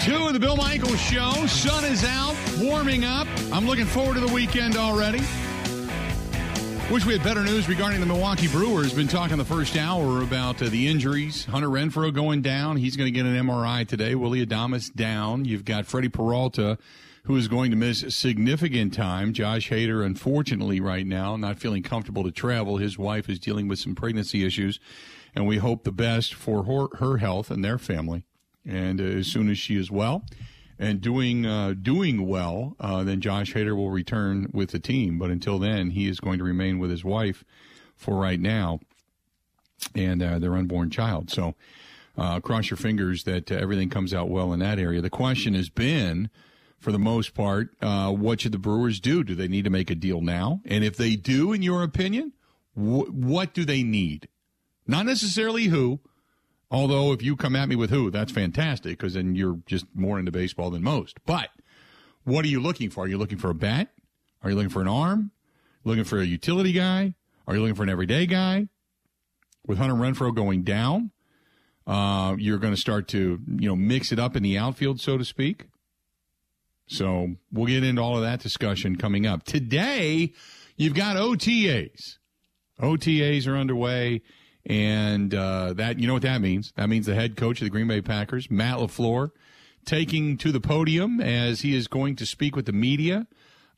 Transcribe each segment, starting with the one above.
Two of the Bill Michaels Show. Sun is out, warming up. I'm looking forward to the weekend already. Wish we had better news regarding the Milwaukee Brewers. Been talking the first hour about uh, the injuries. Hunter Renfroe going down. He's going to get an MRI today. Willie Adames down. You've got Freddy Peralta, who is going to miss significant time. Josh Hader, unfortunately, right now, not feeling comfortable to travel. His wife is dealing with some pregnancy issues, and we hope the best for her, her health and their family. And uh, as soon as she is well and doing uh, doing well, uh, then Josh Hader will return with the team. But until then, he is going to remain with his wife for right now and uh, their unborn child. So uh, cross your fingers that uh, everything comes out well in that area. The question has been, for the most part, what should the Brewers do? Do they need to make a deal now? And if they do, in your opinion, wh- what do they need? Not necessarily who Although, if you come at me with who, that's fantastic because then you're just more into baseball than most. But what are you looking for? Are you looking for a bat? Are you looking for an arm? Looking for a utility guy? Are you looking for an everyday guy? With Hunter Renfroe going down, uh, you're going to start to you know mix it up in the outfield, so to speak. So we'll get into all of that discussion coming up today. You've got OTAs. OTAs are underway. And uh, that you know what that means? That means the head coach of the Green Bay Packers, Matt LaFleur, taking to the podium as he is going to speak with the media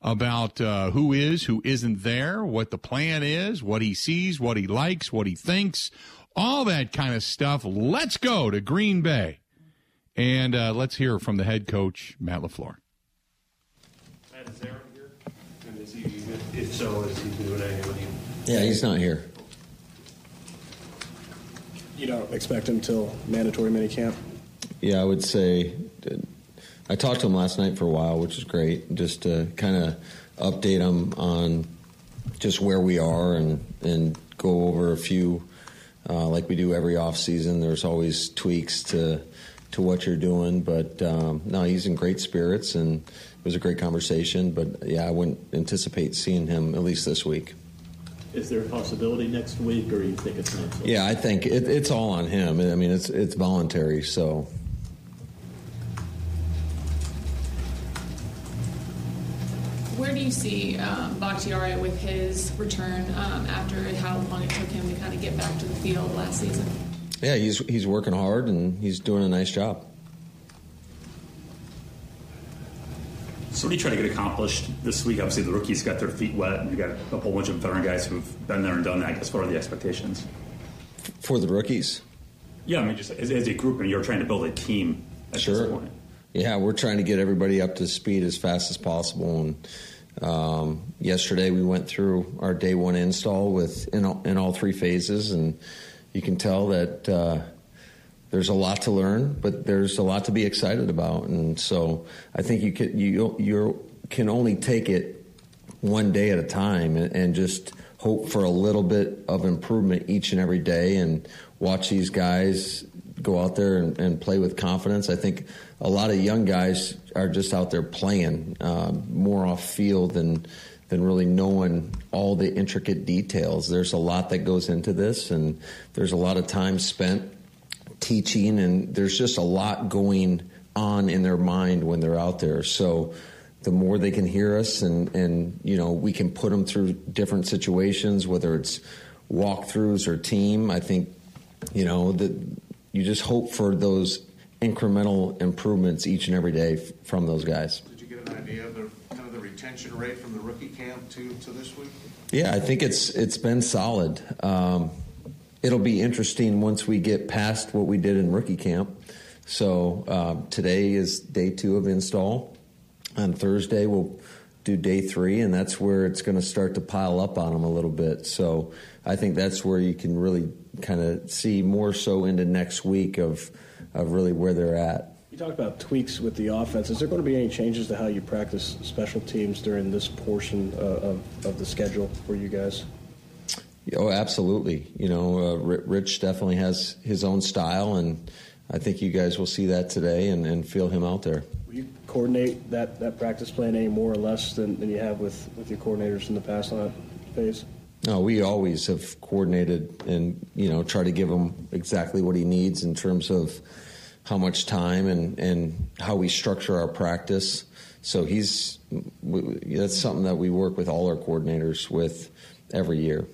about uh, who is, who isn't there, what the plan is, what he sees, what he likes, what he thinks, all that kind of stuff. Let's go to Green Bay. And uh, let's hear from the head coach, Matt LaFleur. Matt, is Aaron here? And is he, if so, is he doing anything? Yeah, he's not here. You don't expect him till mandatory minicamp? Yeah, I would say. I talked to him last night for a while, which is great, just to kind of update him on just where we are and and go over a few, uh, like we do every off season. There's always tweaks to to what you're doing, but um, no, he's in great spirits and it was a great conversation. But yeah, I wouldn't anticipate seeing him at least this week. Is there a possibility next week, or you think it's not? So? Yeah, I think it, it's all on him. I mean, it's it's voluntary, so. Where do you see um, Bakhtiari with his return um, after how long it took him to kind of get back to the field last season? Yeah, he's he's working hard and he's doing a nice job. So what are you trying to get accomplished this week? Obviously, the rookies got their feet wet, and you got a whole bunch of veteran guys who've been there and done that. I guess what are the expectations for the rookies? Yeah, I mean, just as, as a group, and you're trying to build a team at sure. this point. Yeah, we're trying to get everybody up to speed as fast as possible. And um, yesterday we went through our day one install with in all, in all three phases, and you can tell that. Uh, there's a lot to learn, but there's a lot to be excited about. And so I think you can you you can only take it one day at a time and, and, just hope for a little bit of improvement each and every day and watch these guys go out there and, and play with confidence. I think a lot of young guys are just out there playing uh, more off field than than really knowing all the intricate details. There's a lot that goes into this, and there's a lot of time spent teaching, and there's just a lot going on in their mind when they're out there. So the more they can hear us, and and you know we can put them through different situations, whether it's walkthroughs or team. I think you know that you just hope for those incremental improvements each and every day f- from those guys. Did you get an idea of the kind of the retention rate from the rookie camp to, to this week? Yeah, I think it's it's been solid. Um, it'll be interesting once we get past what we did in rookie camp. So uh, today is day two of install. On Thursday, we'll do day three, and that's where it's going to start to pile up on them a little bit. So I think that's where you can really kind of see more so into next week of of really where they're at. You talked about tweaks with the offense. Is there going to be any changes to how you practice special teams during this portion uh, of, of the schedule for you guys? Oh, absolutely. You know, uh, Rich definitely has his own style, and I think you guys will see that today and, and feel him out there. Will you coordinate that, that practice plan any more or less than, than you have with, with your coordinators in the past on that phase? No, we always have coordinated and you know try to give him exactly what he needs in terms of how much time and, and how we structure our practice. So he's that's something that we work with all our coordinators with every year.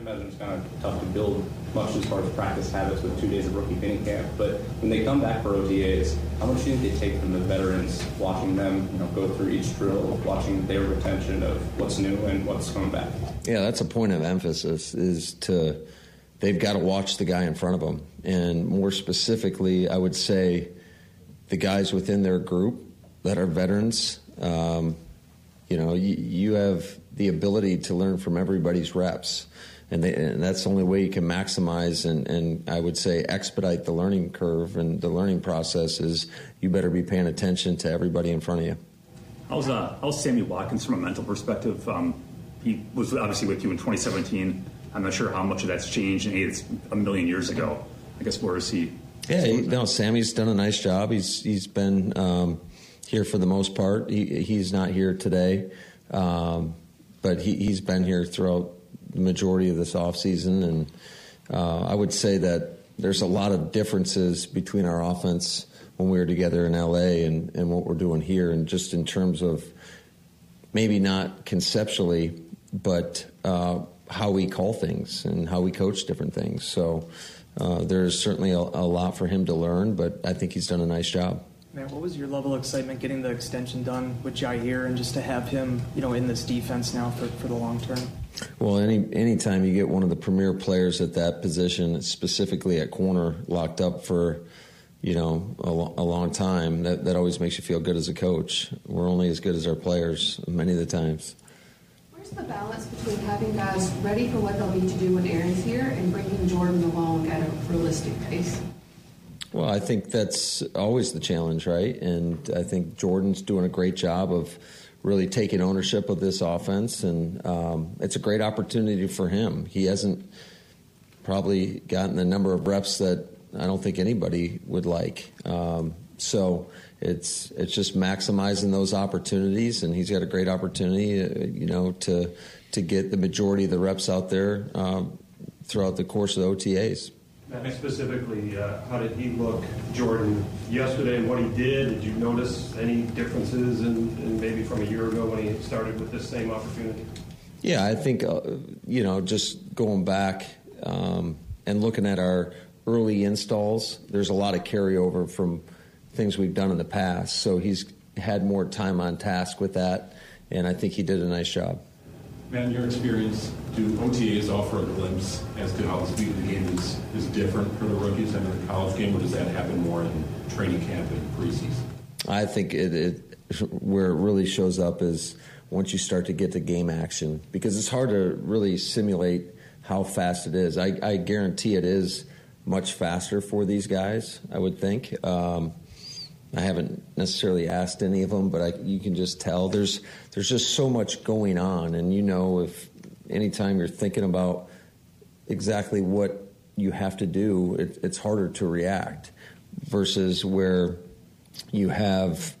Imagine it's kind of tough to build much as far as practice habits with two days of rookie mini camp. But when they come back for OTAs, how much do you think they take from the veterans, watching them, you know, go through each drill, watching their retention of what's new and what's coming back? Yeah, that's a point of emphasis. Is to they've got to watch the guy in front of them, and more specifically, I would say the guys within their group that are veterans. Um, you know, you, you have the ability to learn from everybody's reps and, they, and that's the only way you can maximize and, and I would say expedite the learning curve and the learning process is you better be paying attention to everybody in front of you. How's, uh, how's Sammy Watkins from a mental perspective? Um, he was obviously with you in 2017. I'm not sure how much of that's changed, and it's a million years ago. I guess where is he? Yeah, he, no, Sammy's done a nice job. He's he's been um, here for the most part. He, he's not here today, um, but he, he's been here throughout the majority of this offseason. and uh, I would say that there's a lot of differences between our offense when we were together in LA and, and what we're doing here, and just in terms of maybe not conceptually, but uh, how we call things and how we coach different things. So uh, there's certainly a, a lot for him to learn, but I think he's done a nice job. Man, what was your level of excitement getting the extension done with Jaire and just to have him, you know, in this defense now for, for the long term? Well, any anytime you get one of the premier players at that position, specifically at corner, locked up for you know a, a, long time, that that always makes you feel good as a coach. We're only as good as our players many of the times. Where's the balance between having guys ready for what they'll need to do when Aaron's here and bringing Jordan along at a realistic pace? Well, I think that's always the challenge, right? And I think Jordan's doing a great job of really taking ownership of this offense, and um, it's a great opportunity for him. He hasn't probably gotten the number of reps that I don't think anybody would like. Um, so it's it's just maximizing those opportunities, and he's got a great opportunity, uh, you know, to to get the majority of the reps out there um, throughout the course of the OTAs. Specifically, uh, how did he look, Jordan, yesterday and what he did? Did you notice any differences in, in maybe from a year ago when he started with this same opportunity? Yeah, I think, uh, you know, just going back um, and looking at our early installs, there's a lot of carryover from things we've done in the past. So he's had more time on task with that, and I think he did a nice job. Matt, in your experience, do OTAs offer a glimpse as to how the speed of the game is, is different for the rookies in the college game, or does that happen more in training camp and preseason? I think it, it where it really shows up is once you start to get to game action because it's hard to really simulate how fast it is. I, I guarantee it is much faster for these guys. I would think. Um, I haven't necessarily asked any of them, but I, you can just tell there's there's just so much going on, and you know if anytime you're thinking about exactly what you have to do, it, it's harder to react versus where you have.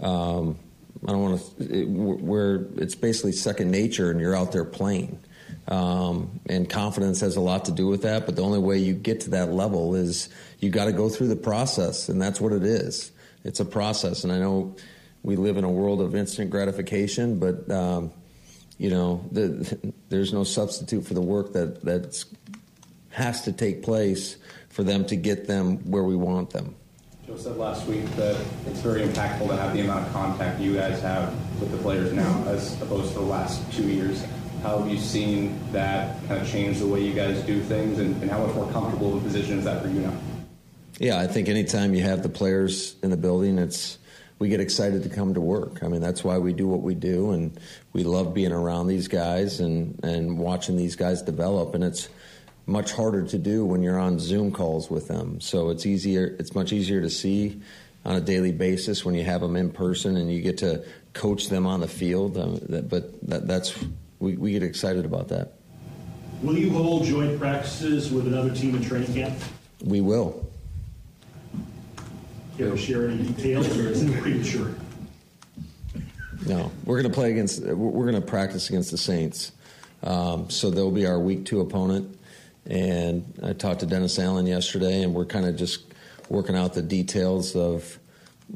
Um, I don't want to. Where it's basically second nature, and you're out there playing. Um, and confidence has a lot to do with that. But the only way you get to that level is you got to go through the process, and that's what it is it's a process. And I know we live in a world of instant gratification, but um, you know, the, there's no substitute for the work that that has to take place for them to get them where we want them. Joe said last week that it's very impactful to have the amount of contact you guys have with the players now, as opposed to the last two years. How have you seen that kind of change the way you guys do things, and, and how much more comfortable of a position is that for you now? Yeah, I think anytime you have the players in the building, it's we get excited to come to work. I mean, that's why we do what we do, and we love being around these guys and and watching these guys develop. And it's much harder to do when you're on Zoom calls with them. So it's easier. It's much easier to see on a daily basis when you have them in person and you get to coach them on the field. Um, that, but that, that's we, we get excited about that. Will you hold joint practices with another team in training camp? We will. You ever share any details, or is it premature? No, we're going to play against. We're going to practice against the Saints. Um, so they'll be our week two opponent. And I talked to Dennis Allen yesterday, and we're kind of just working out the details of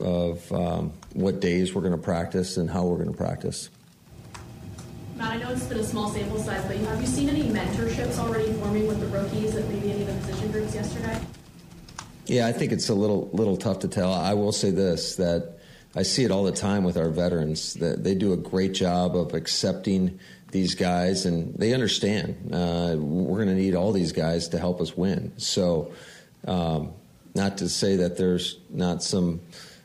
of um, what days we're going to practice and how we're going to practice. Matt, I know it's been a small sample size, but have you seen any mentorships already forming with the rookies at maybe any of the position groups yesterday? Yeah, I think it's a little little tough to tell. I will say this that I see it all the time with our veterans that they do a great job of accepting these guys and they understand uh, we're going to need all these guys to help us win. So, um, not to say that there's not some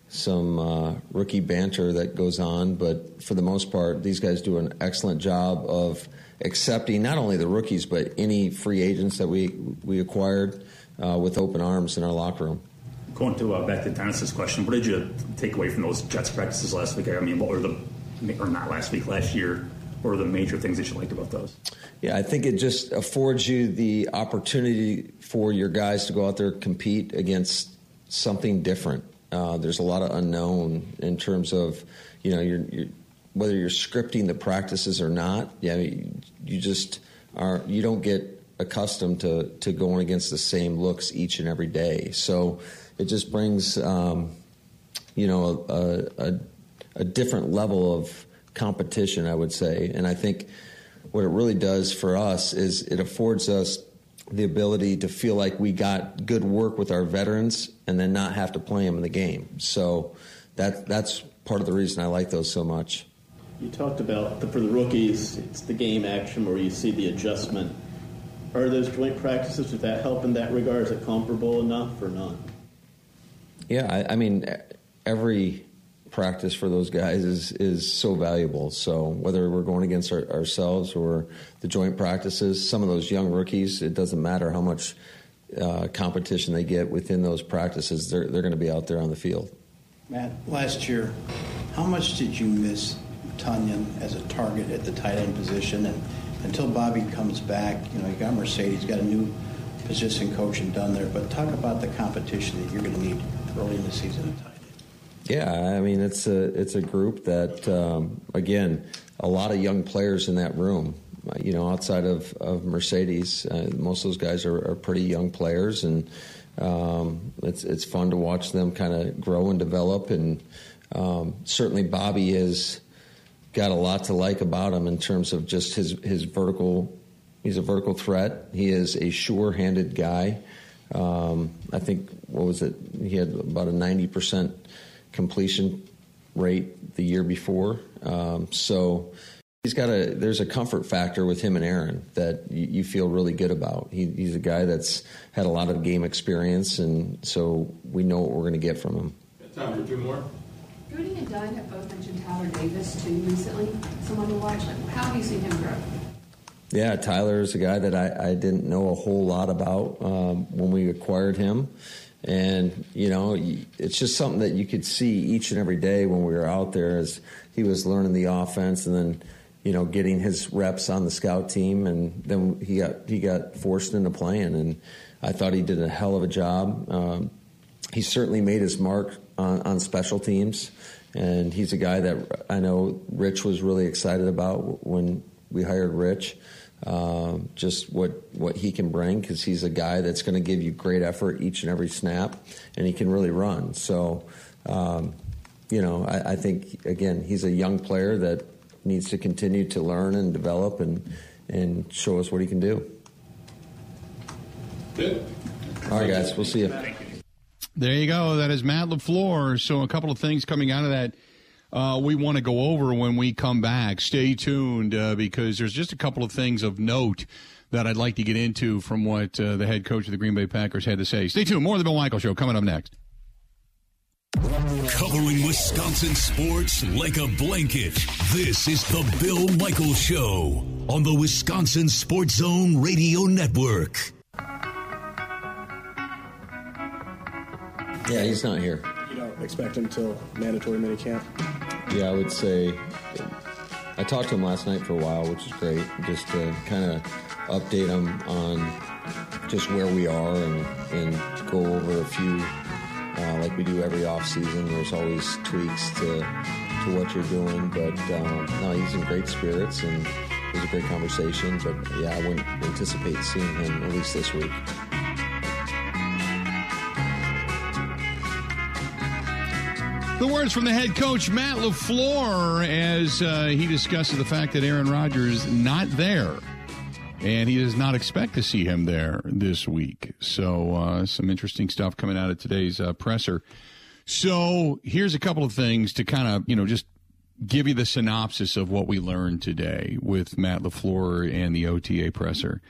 some uh, rookie banter that goes on, but for the most part, these guys do an excellent job of accepting not only the rookies but any free agents that we we acquired uh, with open arms in our locker room. Going to uh, back to Dennis's question, what did you take away from those Jets practices last week? I mean, what were the or not last week, last year? What were the major things that you liked about those? Yeah, I think it just affords you the opportunity for your guys to go out there compete against something different. Uh, there's a lot of unknown in terms of you know you're, you're, whether you're scripting the practices or not. Yeah, you, you just are you don't get accustomed to to going against the same looks each and every day. So it just brings um, you know a, a, a different level of competition, I would say, and I think what it really does for us is it affords us the ability to feel like we got good work with our veterans and then not have to play them in the game. So that that's part of the reason I like those so much. You talked about the, for the rookies, it's the game action where you see the adjustment. Are those joint practices, does that help in that regard? Is it comparable enough or not? Yeah, I, I mean, every practice for those guys is is so valuable. So whether we're going against our, ourselves or the joint practices, some of those young rookies, it doesn't matter how much uh, competition they get within those practices. They're they're going to be out there on the field. Matt, last year, how much did you miss Tonyan as a target at the tight end position? And until Bobby comes back, you know, you got Marcedes, got a new position coach and done there. But talk about the competition that you're going to need early in the season. Yeah, I mean it's a it's a group that um, again a lot of young players in that room. You know, outside of of Marcedes, uh, most of those guys are, are pretty young players, and um, it's it's fun to watch them kind of grow and develop. And um, certainly, Bobby has got a lot to like about him in terms of just his his vertical. He's a vertical threat. He is a sure-handed guy. Um, I think what was it? He had about a ninety percent completion rate the year before. Um, so he's got a there's a comfort factor with him and Aaron that you, you feel really good about. He, he's a guy that's had a lot of game experience, and so we know what we're going to get from him. Time for two more. Rudy and Doug have both mentioned Tyler Davis too recently. Someone to watch. Like, how have you seen him grow? Yeah, Tyler is a guy that I, I didn't know a whole lot about um, when we acquired him. And, you know, it's just something that you could see each and every day when we were out there as he was learning the offense and then, you know, getting his reps on the scout team. And then he got, he got forced into playing. And I thought he did a hell of a job. Um, he certainly made his mark on, on special teams. And he's a guy that I know Rich was really excited about when we hired Rich. Um, just what what he can bring because he's a guy that's going to give you great effort each and every snap, and he can really run. So, um, you know, I, I, think again he's a young player that needs to continue to learn and develop and and show us what he can do. Good. All right, guys, we'll see you. There you go. That is Matt LaFleur. So a couple of things coming out of that uh, we want to go over when we come back. Stay tuned uh, because there's just a couple of things of note that I'd like to get into from what uh, the head coach of the Green Bay Packers had to say. Stay tuned. More of the Bill Michael Show coming up next. Covering Wisconsin sports like a blanket. This is the Bill Michael Show on the Wisconsin Sports Zone Radio Network. Yeah, he's not here. You don't expect him till mandatory minicamp? Yeah, I would say I talked to him last night for a while, which is great, just to kind of update him on just where we are and, and go over a few, uh, like we do every off season. There's always tweaks to to what you're doing, but um, no, he's in great spirits and it was a great conversation. But yeah, I wouldn't anticipate seeing him at least this week. The words from the head coach Matt LaFleur as uh, he discusses the fact that Aaron Rodgers is not there, and he does not expect to see him there this week. So uh, some interesting stuff coming out of today's uh, presser. So here's a couple of things to kind of you know just give you the synopsis of what we learned today with Matt LaFleur and the OTA presser.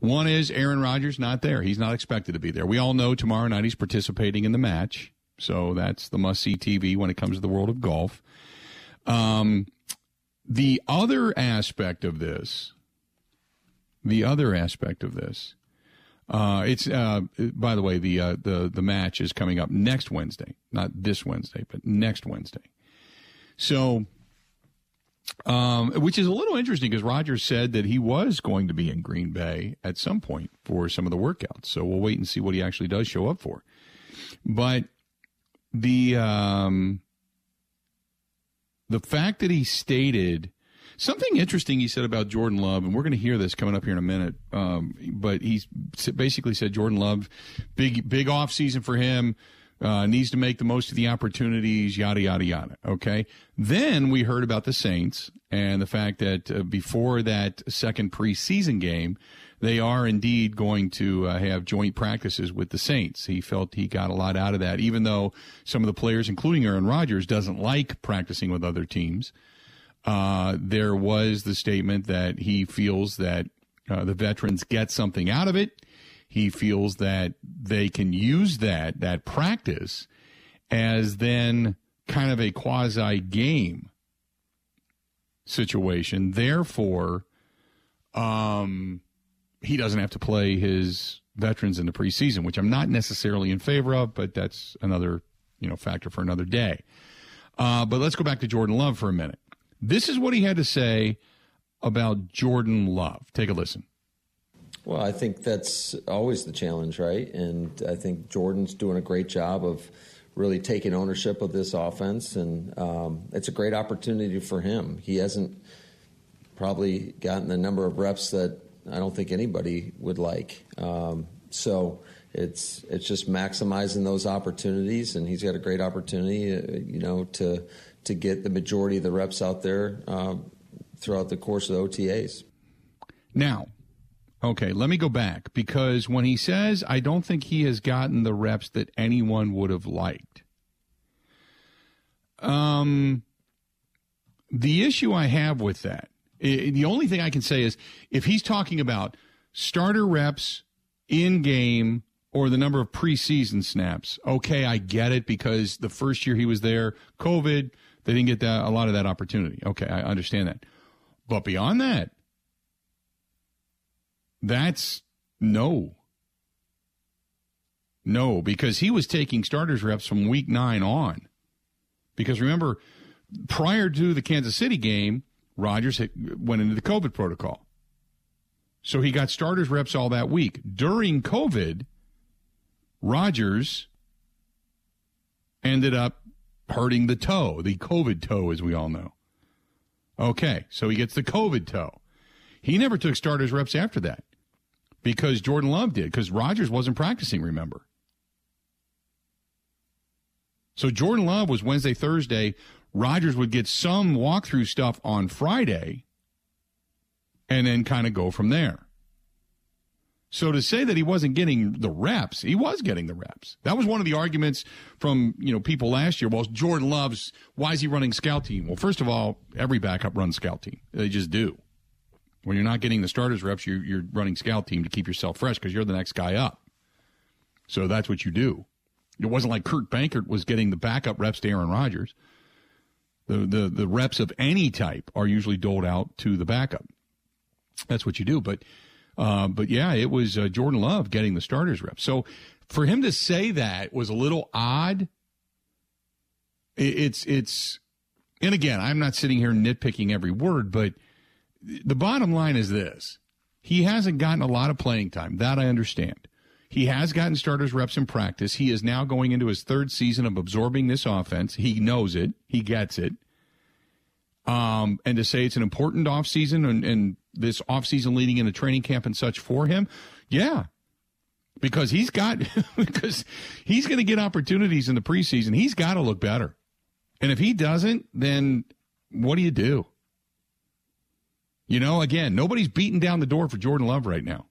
One is Aaron Rodgers not there. He's not expected to be there. We all know tomorrow night he's participating in the match. So that's the must see TV when it comes to the world of golf. Um, the other aspect of this, the other aspect of this, uh, it's uh, by the way the uh, the the match is coming up next Wednesday, not this Wednesday, but next Wednesday. So, um, which is a little interesting because Rodgers said that he was going to be in Green Bay at some point for some of the workouts. So we'll wait and see what he actually does show up for. But the um, the fact that he stated something interesting he said about Jordan Love, and we're going to hear this coming up here in a minute. Um, but he basically said Jordan Love, big big off season for him. Uh, needs to make the most of the opportunities, yada, yada, yada. Okay. Then we heard about the Saints and the fact that uh, before that second preseason game, they are indeed going to uh, have joint practices with the Saints. He felt he got a lot out of that, even though some of the players, including Aaron Rodgers, doesn't like practicing with other teams. Uh, there was the statement that he feels that uh, the veterans get something out of it. He feels that they can use that that practice as then kind of a quasi game situation. Therefore, um, he doesn't have to play his veterans in the preseason, which I'm not necessarily in favor of, but that's another you know factor for another day. Uh, but let's go back to Jordan Love for a minute. This is what he had to say about Jordan Love. Take a listen. Well, I think that's always the challenge, right? And I think Jordan's doing a great job of really taking ownership of this offense, and um, it's a great opportunity for him. He hasn't probably gotten the number of reps that I don't think anybody would like. Um, so it's it's just maximizing those opportunities, and he's got a great opportunity, uh, you know, to to get the majority of the reps out there uh, throughout the course of the OTAs. Now, okay, let me go back because when he says, "I don't think he has gotten the reps that anyone would have liked," um, the issue I have with that the only thing I can say is if he's talking about starter reps in game or the number of preseason snaps, okay, I get it because the first year he was there, COVID, they didn't get that, a lot of that opportunity. Okay, I understand that. But beyond that, that's no. No, because he was taking starters reps from week nine on. Because remember, prior to the Kansas City game, Rodgers went into the COVID protocol. So he got starters reps all that week. During COVID, Rodgers ended up hurting the toe, the COVID toe, as we all know. Okay, so he gets the COVID toe. He never took starters reps after that because Jordan Love did, because Rodgers wasn't practicing, remember. So Jordan Love was Wednesday, Thursday Rodgers would get some walkthrough stuff on Friday and then kind of go from there. So to say that he wasn't getting the reps, he was getting the reps. That was one of the arguments from, you know, people last year. Well, Jordan Love's why is he running scout team? Well, first of all, every backup runs scout team. They just do. When you're not getting the starters reps, you're, you're running scout team to keep yourself fresh because you're the next guy up. So that's what you do. It wasn't like Kurt Benkert was getting the backup reps to Aaron Rodgers. The, the, the reps of any type are usually doled out to the backup. That's what you do. But, uh, but yeah, it was uh, Jordan Love getting the starters reps. So for him to say that was a little odd. it's, it's, and again, I'm not sitting here nitpicking every word, but the bottom line is this. He hasn't gotten a lot of playing time. That I understand. He has gotten starters reps in practice. He is now going into his third season of absorbing this offense. He knows it. He gets it. Um, and to say it's an important offseason and, and this offseason leading into training camp and such for him, yeah. Because he's got because he's going to get opportunities in the preseason. He's got to look better. And if he doesn't, then what do you do? You know, again, nobody's beating down the door for Jordan Love right now.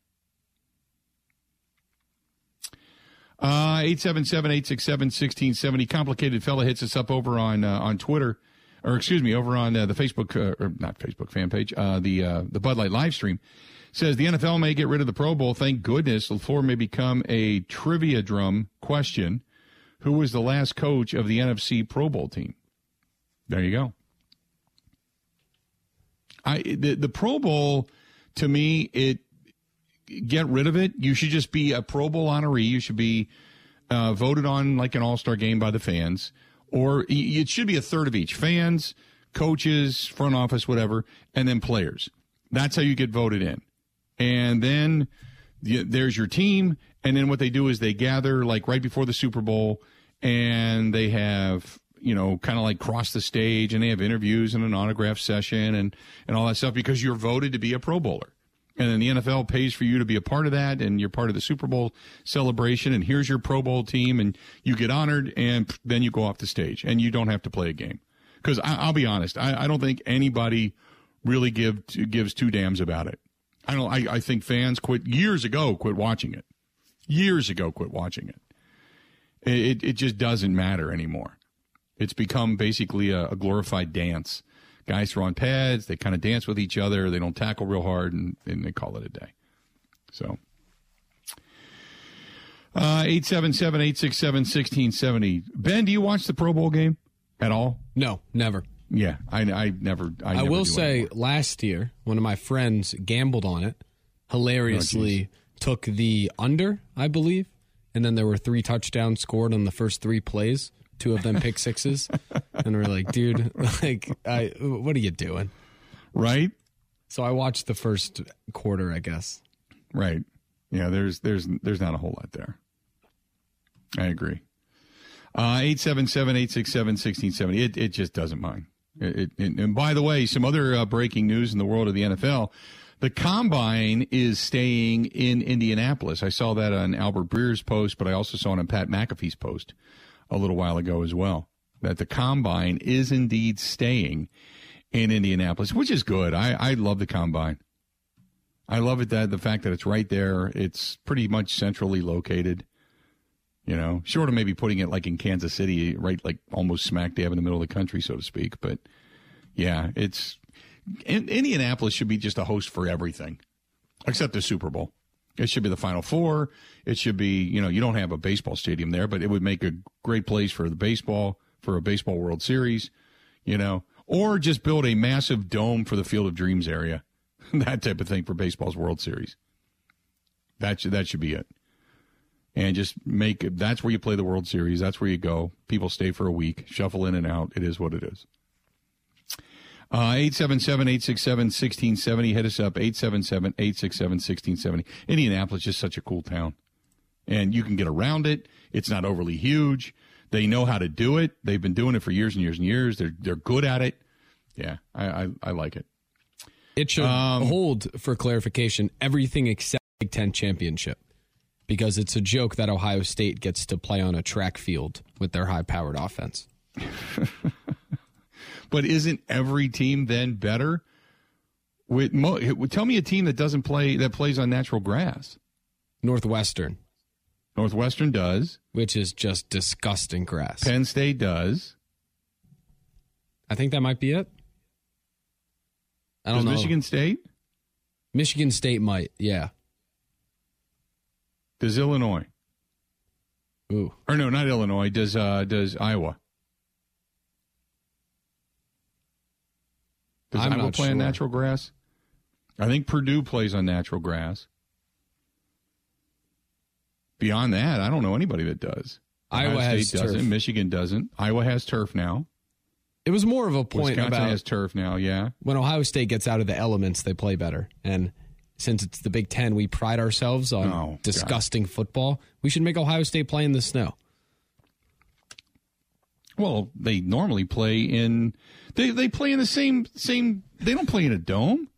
Uh, 877-867-1670. Complicated fella hits us up over on uh, on Twitter, or excuse me, over on uh, the Facebook, uh, or not Facebook fan page, uh, the uh, the Bud Light live stream. Says the NFL may get rid of the Pro Bowl. Thank goodness. LaFleur may become a trivia drum question. Who was the last coach of the NFC Pro Bowl team? There you go. I the, the Pro Bowl to me it get rid of it. You should just be a Pro Bowl honoree. You should be uh, voted on like an All Star game by the fans, or it should be a third of each: fans, coaches, front office, whatever, and then players. That's how you get voted in, and then there's your team. And then what they do is they gather like right before the Super Bowl, and they have you know, kind of like cross the stage and they have interviews and an autograph session and, and all that stuff because you're voted to be a Pro Bowler. And then the NFL pays for you to be a part of that and you're part of the Super Bowl celebration and here's your Pro Bowl team and you get honored and then you go off the stage and you don't have to play a game. Because I'll be honest, I, I, don't think anybody really give gives two damns about it. I don't. I, I think fans quit years ago. Quit watching it. Years ago, quit watching it. It it just doesn't matter anymore. It's become basically a, a glorified dance. Guys throw on pads, they kind of dance with each other, they don't tackle real hard, and, and they call it a day. So. Uh, 877 867 1670. Ben, do you watch the Pro Bowl game at all? No, never. Yeah, I, I never. I, I never will say anymore. last year, one of my friends gambled on it, hilariously Oh, took the under, I believe, and then there were three touchdowns scored on the first three plays two of them pick sixes, and we're like, dude, like, I, what are you doing? Right. So I watched the first quarter, I guess. Right. Yeah. There's there's there's not a whole lot there. I agree. Uh, 877-867-1670. It it just doesn't mind. It, it, and by the way, some other uh, breaking news in the world of the NFL. The combine is staying in Indianapolis. I saw that on Albert Breer's post, but I also saw it on Pat McAfee's post a little while ago as well. That the combine is indeed staying in Indianapolis, which is good. I, I love the combine. I love it that the fact that it's right there. It's pretty much centrally located. You know, short of maybe putting it like in Kansas City, right, like almost smack dab in the middle of the country, so to speak. But yeah, it's Indianapolis should be just a host for everything, except the Super Bowl. It should be the Final Four. It should be, you know, you don't have a baseball stadium there, but it would make a great place for the baseball, for a baseball World Series, you know, or just build a massive dome for the Field of Dreams area, that type of thing for baseball's World Series. That should, that should be it. And just make it, that's where you play the World Series. That's where you go. People stay for a week, shuffle in and out. It is what it is. Uh, 877-867-1670. Hit us up, 877-867-1670. Indianapolis is such a cool town. And you can get around it. It's not overly huge. They know how to do it. They've been doing it for years and years and years. They're they're good at it. Yeah, I I, I like it. It should um, hold for clarification everything except Big Ten championship, because it's a joke that Ohio State gets to play on a track field with their high-powered offense. but isn't every team then better? With mo- tell me a team that doesn't play that plays on natural grass. Northwestern. Northwestern does, which is just disgusting grass. Penn State does. I think that might be it. I don't does know. Michigan State? Michigan State might, yeah. Does Illinois? Ooh. Or no, not Illinois. Does uh does Iowa? Does I'm Iowa play sure. on natural grass? I think Purdue plays on natural grass. Beyond that, I don't know anybody that does. Iowa has State doesn't. turf. Michigan doesn't. Iowa has turf now. It was more of a point Wisconsin about has turf now. Yeah. when Ohio State gets out of the elements, they play better. And since it's the Big Ten, we pride ourselves on Oh, God. disgusting football. We should make Ohio State play in the snow. Well, they normally play in they they play in the same same. They don't play in a dome.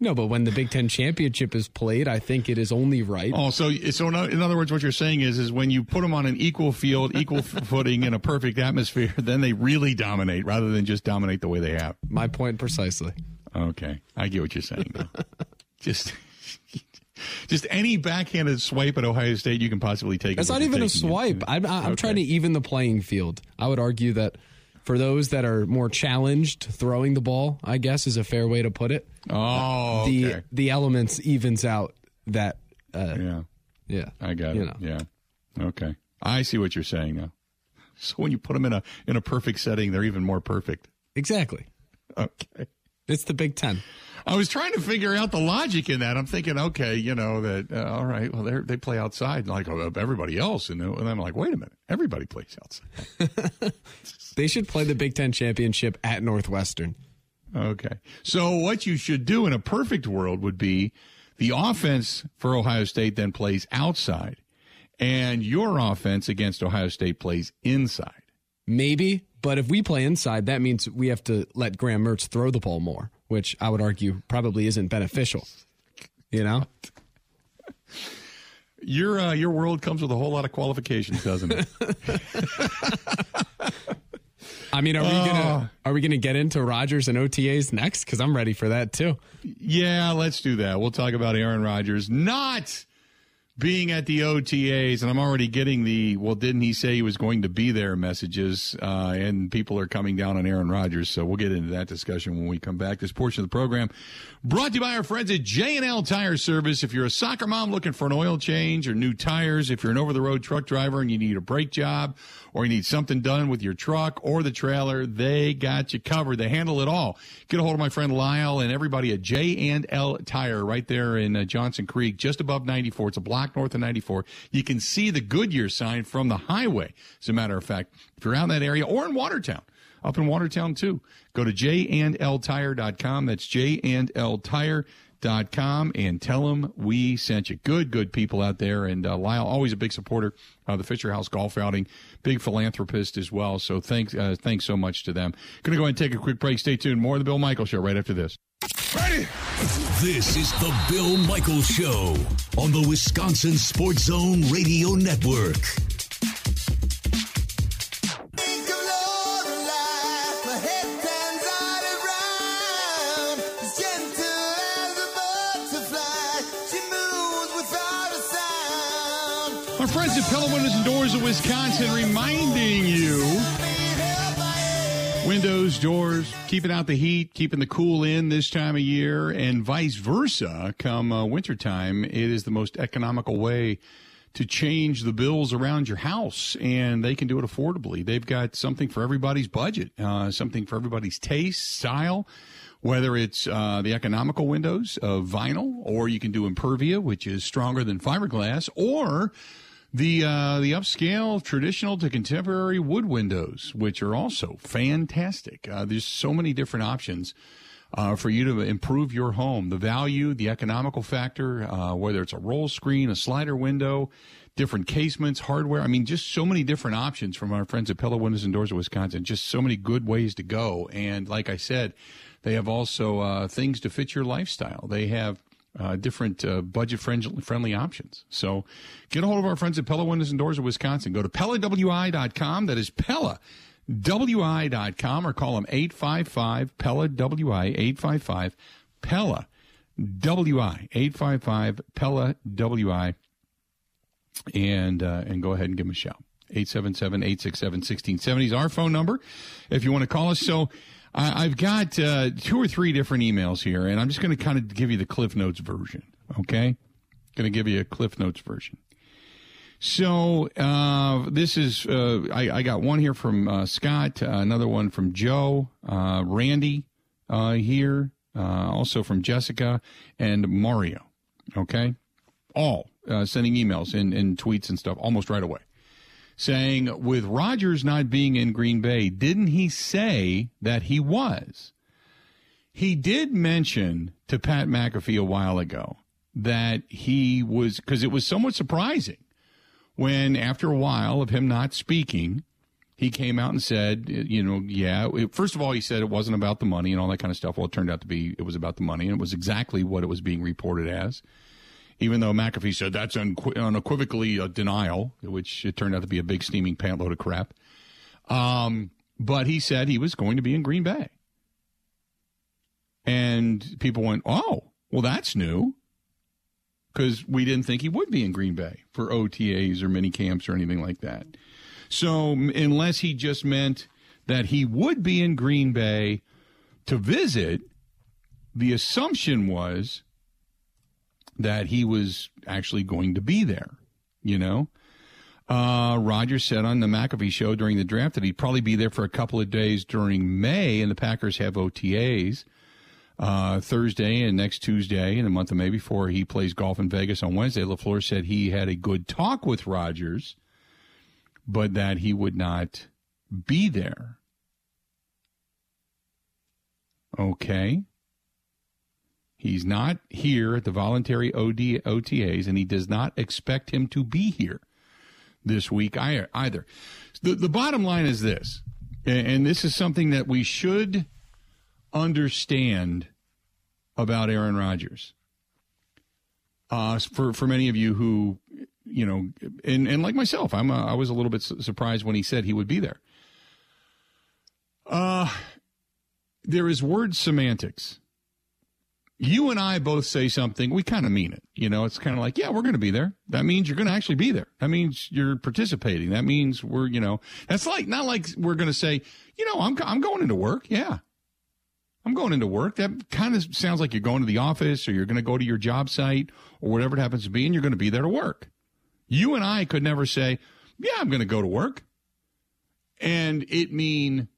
No, but when the Big Ten championship is played, I think it is only right. Oh, so so in other words, what you're saying is is when you put them on an equal field, equal footing, in a perfect atmosphere, then they really dominate rather than just dominate the way they have. My point precisely. Okay, I get what you're saying. just. Just any backhanded swipe at Ohio State you can possibly take. It's not even a swipe. I'm, I'm okay. trying to even the playing field. I would argue that for those that are more challenged, throwing the ball, I guess, is a fair way to put it. Oh, the okay. the elements evens out that. Uh, yeah, yeah, I got it. Know. Yeah, okay, I see what you're saying now. So when you put them in a in a perfect setting, they're even more perfect. Exactly. Okay. It's the Big Ten. I was trying to figure out the logic in that. I'm thinking, okay, you know that. Uh, all right, well, they they play outside like uh, everybody else, and, and I'm like, wait a minute, everybody plays outside. they should play the Big Ten championship at Northwestern. Okay, so what you should do in a perfect world would be the offense for Ohio State then plays outside, and your offense against Ohio State plays inside. Maybe, but if we play inside, that means we have to let Graham Mertz throw the ball more which I would argue probably isn't beneficial. You know? Your uh, your world comes with a whole lot of qualifications, doesn't it? I mean, are we gonna are we gonna get into Rodgers and OTAs next? Because I'm ready for that too. Yeah, let's do that. We'll talk about Aaron Rodgers not being at the OTAs, and I'm already getting the well, didn't he say he was going to be there messages, uh, and people are coming down on Aaron Rodgers. So we'll get into that discussion when we come back. This portion of the program brought to you by our friends at J&L Tire Service. If you're a soccer mom looking for an oil change or new tires, if you're an over the road truck driver and you need a brake job or you need something done with your truck or the trailer, they got you covered. They handle it all. Get a hold of my friend Lyle and everybody at J&L Tire right there in uh, Johnson Creek, just above 94. It's a block north of 94. You can see the Goodyear sign from the highway. As a matter of fact, if you're around that area or in Watertown, up in Watertown too, go to jandltire.com. That's jandltire.com and tell them we sent you. Good, good people out there. And uh, Lyle, always a big supporter of the Fisher House Golf Outing, big philanthropist as well. So thanks, uh, thanks so much to them. Going to go ahead and take a quick break. Stay tuned. More of the Bill Michael Show right after this. Ready? This is the Bill Michael Show on the Wisconsin Sports Zone Radio Network. Friends at Pella Windows and Doors of Wisconsin reminding you windows, doors, keeping out the heat, keeping the cool in this time of year, and vice versa. Come uh, wintertime, it is the most economical way to change the bills around your house, and they can do it affordably. They've got something for everybody's budget, uh, something for everybody's taste, style. Whether it's uh, the economical windows of vinyl, or you can do Impervia, which is stronger than fiberglass, or the uh, the upscale traditional to contemporary wood windows, which are also fantastic. Uh, there's so many different options uh, for you to improve your home. The value, the economical factor, uh, whether it's a roll screen, a slider window, different casements, hardware. I mean, just so many different options from our friends at Pella Windows and Doors of Wisconsin. Just so many good ways to go. And like I said, they have also uh, things to fit your lifestyle. They have uh, different uh, budget friendly options. So get a hold of our friends at Pella Windows and Doors of Wisconsin. Go to PellaWI.com. That is Pella. WI.com or call them 855 Pella WI 855 Pella WI 855 Pella WI and uh, and go ahead and give them a shout. 877-867-1670 is our phone number if you want to call us. So I, have got uh, two or three different emails here, and I'm just going to kind of give you the Cliff Notes version. Okay, going to give you a Cliff Notes version. So uh, this is uh, I, I, got one here from uh, Scott, uh, another one from Joe, uh, Randy here, also from Jessica and Mario. Okay, all sending emails and, and tweets and stuff almost right away saying with Rodgers not being in Green Bay, didn't he say that he was? He did mention to Pat McAfee a while ago that he was, because it was somewhat surprising when, after a while of him not speaking, He came out and said, you know, yeah. It, first of all, he said it wasn't about the money and all that kind of stuff. Well, it turned out to be it was about the money, and it was exactly what it was being reported as. Even though McAfee said that's unqu- unequivocally a denial, which it turned out to be a big steaming pantload of crap. Um, but he said he was going to be in Green Bay. And people went, oh, well, that's new. Because we didn't think he would be in Green Bay for OTAs or mini camps or anything like that. So, unless he just meant that he would be in Green Bay to visit, the assumption was that he was actually going to be there, you know? Uh, Rodgers said on the McAfee show during the draft that he'd probably be there for a couple of days during May, and the Packers have OTAs uh, Thursday and next Tuesday in the month of May before he plays golf in Vegas on Wednesday. LaFleur said he had a good talk with Rodgers, but that he would not be there. Okay. He's not here at the voluntary OD, OTAs, and he does not expect him to be here this week either. The, the bottom line is this, and this is something that we should understand about Aaron Rodgers. Uh, for for many of you who, you know, and, and like myself, I'm a, I was a little bit su- surprised when he said he would be there. Uh, there is word semantics you and I both say something, we kind of mean it. You know, it's kind of like, yeah, we're going to be there. That means you're going to actually be there. That means you're participating. That means we're, you know, that's like, not like we're going to say, you know, I'm, I'm going into work. Yeah. I'm going into work. That kind of sounds like you're going to the office or you're going to go to your job site or whatever it happens to be, and you're going to be there to work. You and I could never say, yeah, I'm going to go to work. And it mean,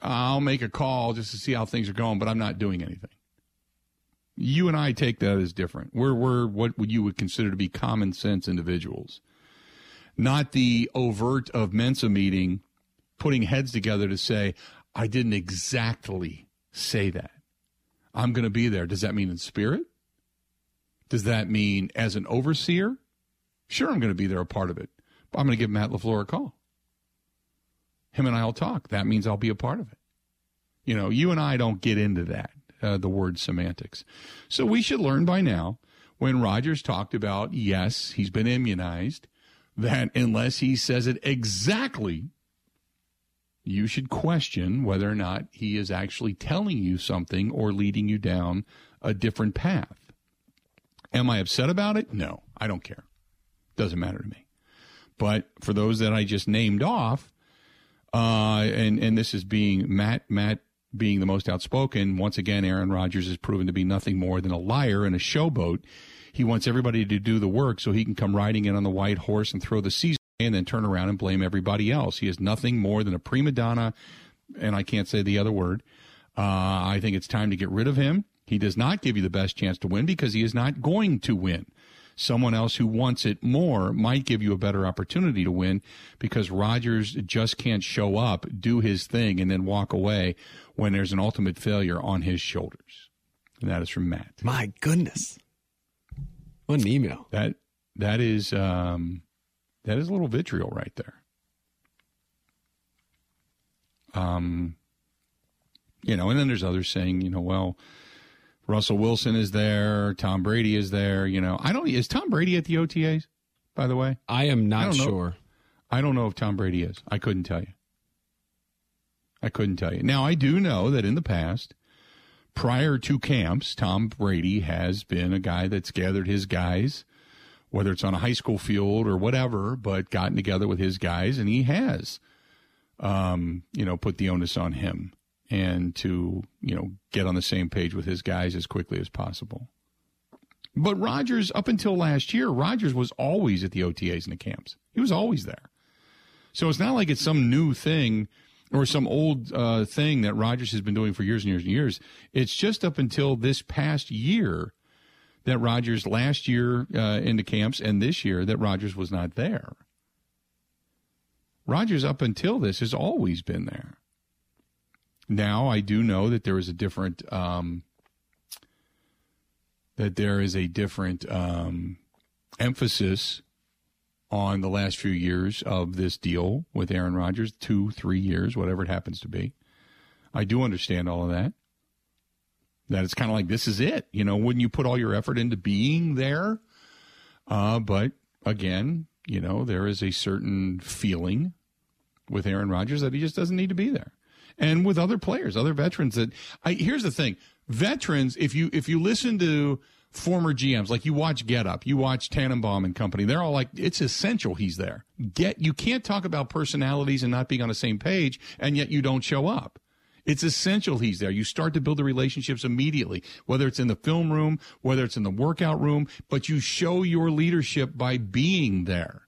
I'll make a call just to see how things are going, but I'm not doing anything you and I take that as different. We're we're what you would consider to be common sense individuals, not the overt of Mensa meeting, putting heads together to say, I didn't exactly say that. I'm going to be there. Does that mean in spirit? Does that mean as an overseer? Sure, I'm going to be there a part of it. But I'm going to give Matt LaFleur a call. Him and I will talk. That means I'll be a part of it. You know, you and I don't get into that uh, the word semantics. So we should learn by now when Rodgers talked about, yes, he's been immunized, that unless he says it exactly, you should question whether or not he is actually telling you something or leading you down a different path. Am I upset about it? No, I don't care. Doesn't matter to me. But for those that I just named off, uh, and and this is being Matt Matt being the most outspoken, once again, Aaron Rodgers has proven to be nothing more than a liar and a showboat. He wants everybody to do the work so he can come riding in on the white horse and throw the season and then turn around and blame everybody else. He is nothing more than a prima donna, and I can't say the other word. Uh, I think it's time to get rid of him. He does not give you the best chance to win because he is not going to win someone else who wants it more might give you a better opportunity to win because Rodgers just can't show up, do his thing, and then walk away when there's an ultimate failure on his shoulders. And that is from Matt. My goodness. What an email. That that is um, that is a little vitriol right there. Um, you know, and then there's others saying, you know, well, Russell Wilson is there. Tom Brady is there. You know, I don't. Is Tom Brady at the OTAs? By the way, I am not I sure. I don't know if Tom Brady is. I couldn't tell you. I couldn't tell you. Now I do know that in the past, prior to camps, Tom Brady has been a guy that's gathered his guys, whether it's on a high school field or whatever, but gotten together with his guys, and he has, um, you know, put the onus on him and to, you know, get on the same page with his guys as quickly as possible. But Rodgers, up until last year, Rodgers was always at the OTAs and the camps. He was always there. So it's not like it's some new thing or some old uh, thing that Rodgers has been doing for years and years and years. It's just up until this past year that Rodgers last year uh, in the camps and this year that Rodgers was not there. Rodgers up until this has always been there. Now I do know that there is a different um, that there is a different um, emphasis on the last few years of this deal with Aaron Rodgers, two, three years, whatever it happens to be. I do understand all of that. That it's kind of like this is it. You know, wouldn't you put all your effort into being there? Uh, but again, you know, there is a certain feeling with Aaron Rodgers that he just doesn't need to be there. And with other players, other veterans that I here's the thing. Veterans, if you if you listen to former GMs, like you watch Get Up, you watch Tannenbaum and company, they're all like, it's essential he's there. Get you can't talk about personalities and not being on the same page, and yet you don't show up. It's essential he's there. You start to build the relationships immediately, whether it's in the film room, whether it's in the workout room, but you show your leadership by being there.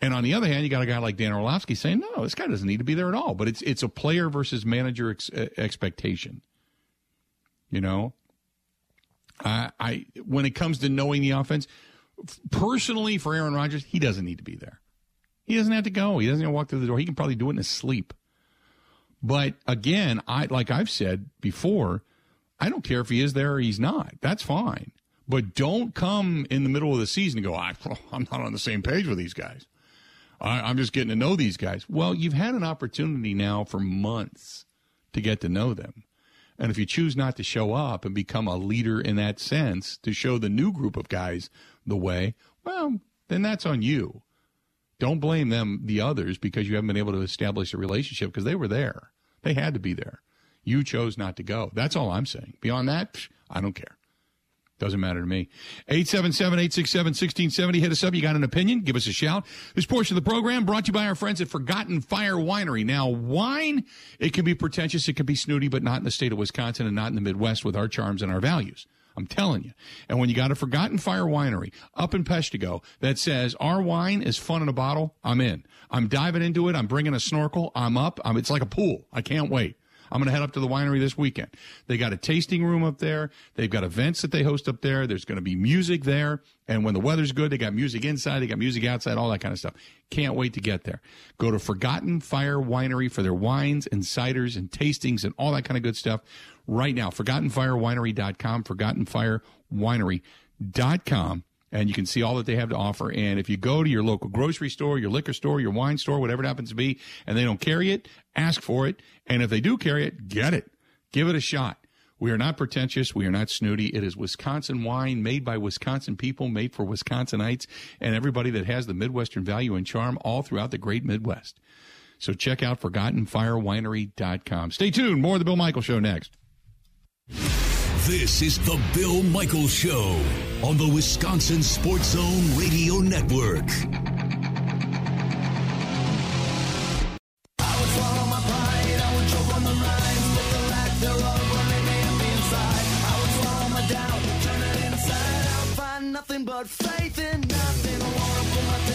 And on the other hand, you got a guy like Dan Orlovsky saying, "No, this guy doesn't need to be there at all." But it's it's a player versus manager ex- expectation. You know, I, when it comes to knowing the offense, personally for Aaron Rodgers, he doesn't need to be there. He doesn't have to go. He doesn't have to walk through the door. He can probably do it in his sleep. But again, I like I've said before, I don't care if he is there or he's not. That's fine. But don't come in the middle of the season and go, I, I'm not on the same page with these guys. I, am just getting to know these guys. Well, you've had an opportunity now for months to get to know them. And if you choose not to show up and become a leader in that sense, to show the new group of guys the way, well, then that's on you. Don't blame them, the others, because you haven't been able to establish a relationship because they were there. They had to be there. You chose not to go. That's all I'm saying. Beyond that, I don't care. Doesn't matter to me. 877-867-1670. Hit us up. You got an opinion? Give us a shout. This portion of the program brought to you by our friends at Forgotten Fire Winery. Now, wine, it can be pretentious, it can be snooty, but not in the state of Wisconsin and not in the Midwest with our charms and our values. I'm telling you. And when you got a Forgotten Fire Winery up in Peshtigo that says our wine is fun in a bottle, I'm in. I'm diving into it. I'm bringing a snorkel. I'm up. I'm, it's like a pool. I can't wait. I'm going to head up to the winery this weekend. They got a tasting room up there. They've got events that they host up there. There's going to be music there. And when the weather's good, they got music inside, they got music outside, all that kind of stuff. Can't wait to get there. Go to Forgotten Fire Winery for their wines and ciders and tastings and all that kind of good stuff right now. ForgottenFireWinery.com, ForgottenFireWinery.com and you can see all that they have to offer. And if you go to your local grocery store, your liquor store, your wine store, whatever it happens to be, and they don't carry it, ask for it. And if they do carry it, get it. Give it a shot. We are not pretentious. We are not snooty. It is Wisconsin wine made by Wisconsin people, made for Wisconsinites and everybody that has the Midwestern value and charm all throughout the great Midwest. So check out ForgottenFireWinery.com. Stay tuned. More of the Bill Michaels Show next. This is the Bill Michaels Show on the Wisconsin Sports Zone Radio Network.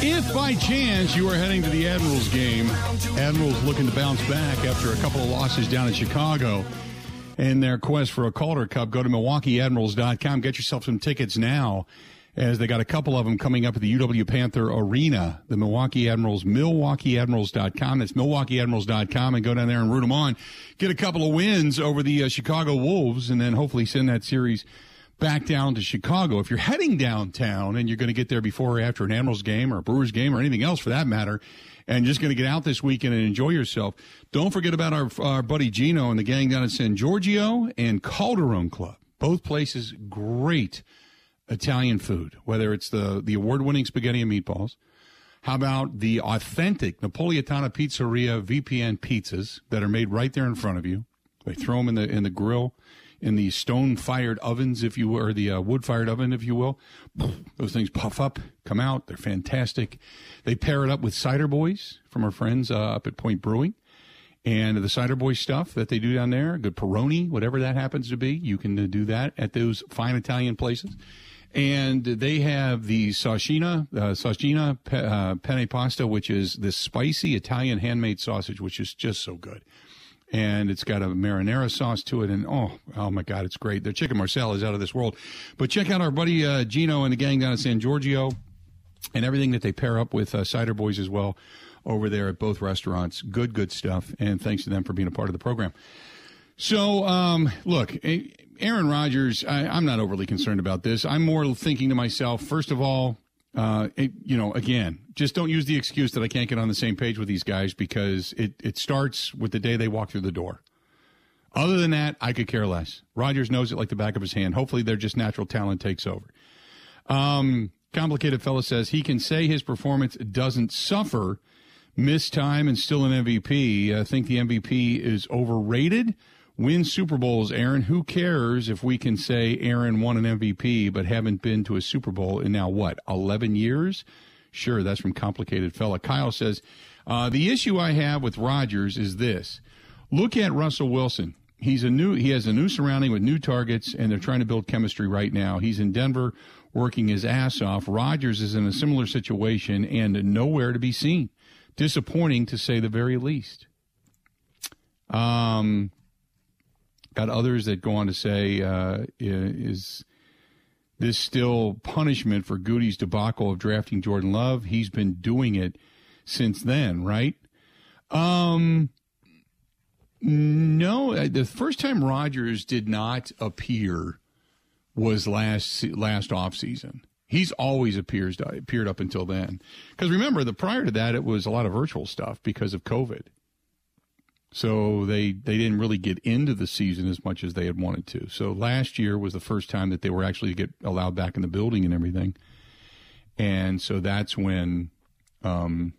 If by chance you are heading to the Admirals game, Admirals looking to bounce back after a couple of losses down in Chicago in their quest for a Calder Cup, go to MilwaukeeAdmirals.com. Get yourself some tickets now as they got a couple of them coming up at the UW Panther Arena, the Milwaukee Admirals, MilwaukeeAdmirals.com. That's MilwaukeeAdmirals.com and go down there and root them on. Get a couple of wins over the uh, Chicago Wolves and then hopefully send that series back down to Chicago. If you're heading downtown and you're going to get there before or after an Admirals game or a Brewers game or anything else for that matter, and just going to get out this weekend and enjoy yourself, don't forget about our, our buddy Gino and the gang down at San Giorgio and Calderone Club. Both places great Italian food, whether it's the, the award winning spaghetti and meatballs. How about the authentic Napolitana Pizzeria VPN pizzas that are made right there in front of you? They throw them in the in the grill in the stone fired ovens, if you will, or the uh, wood fired oven, if you will. Those things puff up, come out. They're fantastic. They pair it up with cider boys from our friends uh, up at Point Brewing. And the cider boy stuff that they do down there, good Peroni, whatever that happens to be, you can uh, do that at those fine Italian places. And they have the Sashina, uh, Sashina pe- uh, penne pasta, which is this spicy Italian handmade sausage, which is just so good and it's got a marinara sauce to it. And oh, oh my God, it's great. Their chicken marsala is out of this world. But check out our buddy uh, Gino and the gang down at San Giorgio and everything that they pair up with uh, Cider Boys as well over there at both restaurants. Good, good stuff. And thanks to them for being a part of the program. So, um, look, Aaron Rodgers, I, I'm not overly concerned about this. I'm more thinking to myself, first of all, uh, it, you know, again, just don't use the excuse that I can't get on the same page with these guys because it, it starts with the day they walk through the door. Other than that, I could care less. Rodgers knows it like the back of his hand. Hopefully, their just natural talent takes over. Um, complicated fella says he can say his performance doesn't suffer, miss time, and still an MVP. I think the MVP is overrated. Win Super Bowls, Aaron. Who cares if we can say Aaron won an MVP but haven't been to a Super Bowl in now what, 11 years? Sure, that's from Complicated Fella. Kyle says, uh, the issue I have with Rodgers is this. Look at Russell Wilson he's a new he has a new surrounding with new targets and they're trying to build chemistry right now he's in denver working his ass off rodgers is in a similar situation and nowhere to be seen disappointing to say the very least um got others that go on to say uh, is this still punishment for Gutey's debacle of drafting Jordan Love? He's been doing it since then, right? Um, no, the first time Rodgers did not appear was last last off season. He's always appears appeared up until then. Because remember, the prior to that, it was a lot of virtual stuff because of COVID. So they they didn't really get into the season as much as they had wanted to. So last year was the first time that they were actually get allowed back in the building and everything. And so that's when um,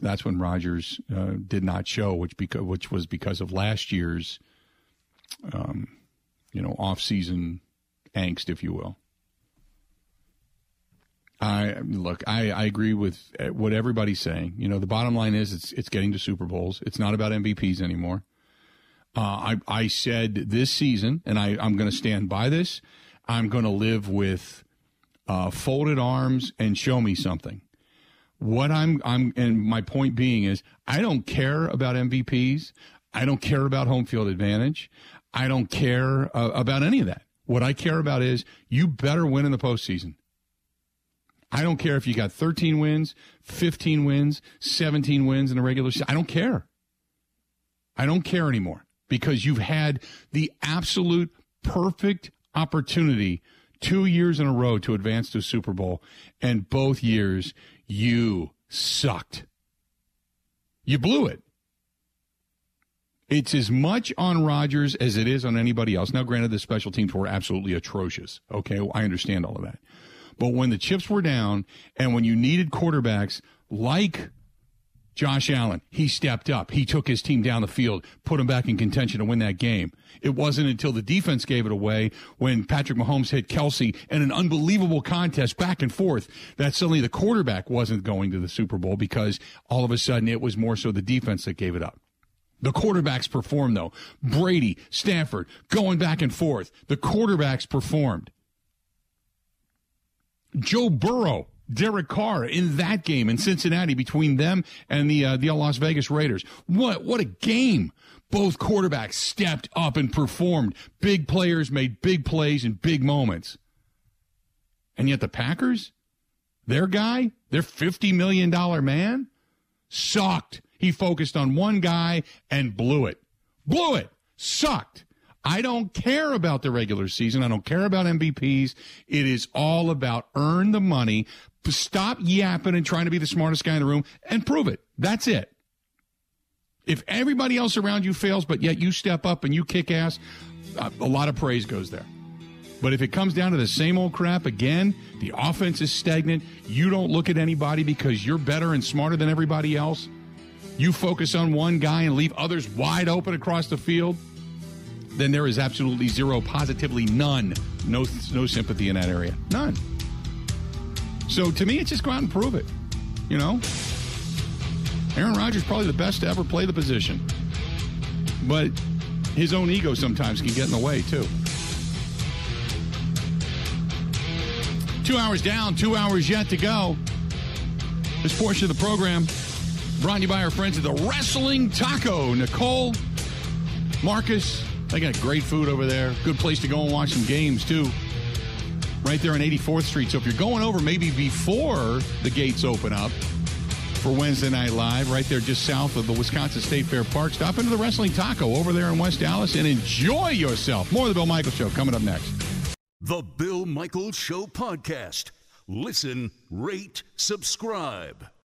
that's when Rodgers uh, did not show, which because which was because of last year's, um, you know, off-season angst, if you will. I look. I, I agree with uh, what everybody's saying. You know, the bottom line is it's it's getting to Super Bowls. It's not about MVPs anymore. Uh, I I said this season, and I I'm going to stand by this. I'm going to live with uh, folded arms and show me something. What I'm I'm and my point being is I don't care about MVPs. I don't care about home field advantage. I don't care uh, about any of that. What I care about is you better win in the postseason. I don't care if you got 13 wins, 15 wins, 17 wins in the regular season. I don't care. I don't care anymore because you've had the absolute perfect opportunity two years in a row to advance to a Super Bowl, and both years you sucked. You blew it. It's as much on Rodgers as it is on anybody else. Now, granted, the special teams were absolutely atrocious. Okay, I understand all of that. But when the chips were down and when you needed quarterbacks like Josh Allen, he stepped up. He took his team down the field, put him back in contention to win that game. It wasn't until the defense gave it away when Patrick Mahomes hit Kelce in an unbelievable contest back and forth that suddenly the quarterback wasn't going to the Super Bowl because all of a sudden it was more so the defense that gave it up. The quarterbacks performed though. Brady, Stafford, going back and forth. The quarterbacks performed. Joe Burrow Derek Carr in that game in Cincinnati between them and the uh, the Las Vegas Raiders. What what a game! Both quarterbacks stepped up and performed. Big players made big plays in big moments. And yet the Packers, their guy, their $50 million man, sucked. He focused on one guy and blew it. Blew it. Sucked. I don't care about the regular season. I don't care about MVPs. It is all about earn the money, stop yapping and trying to be the smartest guy in the room and prove it. That's it. If everybody else around you fails, but yet you step up and you kick ass, uh, a lot of praise goes there. But if it comes down to the same old crap again, the offense is stagnant, you don't look at anybody because you're better and smarter than everybody else, you focus on one guy and leave others wide open across the field, then there is absolutely zero, positively none, no, no sympathy in that area. None. So to me, it's just go out and prove it. You know, Aaron Rodgers probably the best to ever play the position, but his own ego sometimes can get in the way too. Two hours down, two hours yet to go. This portion of the program brought to you by our friends at the Wrestling Taco. Nicole, Marcus, they got great food over there. Good place to go and watch some games too right there on 84th Street. So if you're going over maybe before the gates open up for Wednesday Night Live, right there just south of the Wisconsin State Fair Park, stop into the Wrestling Taco over there in West Allis and enjoy yourself. More of the Bill Michaels Show coming up next. The Bill Michaels Show podcast. Listen, rate, subscribe.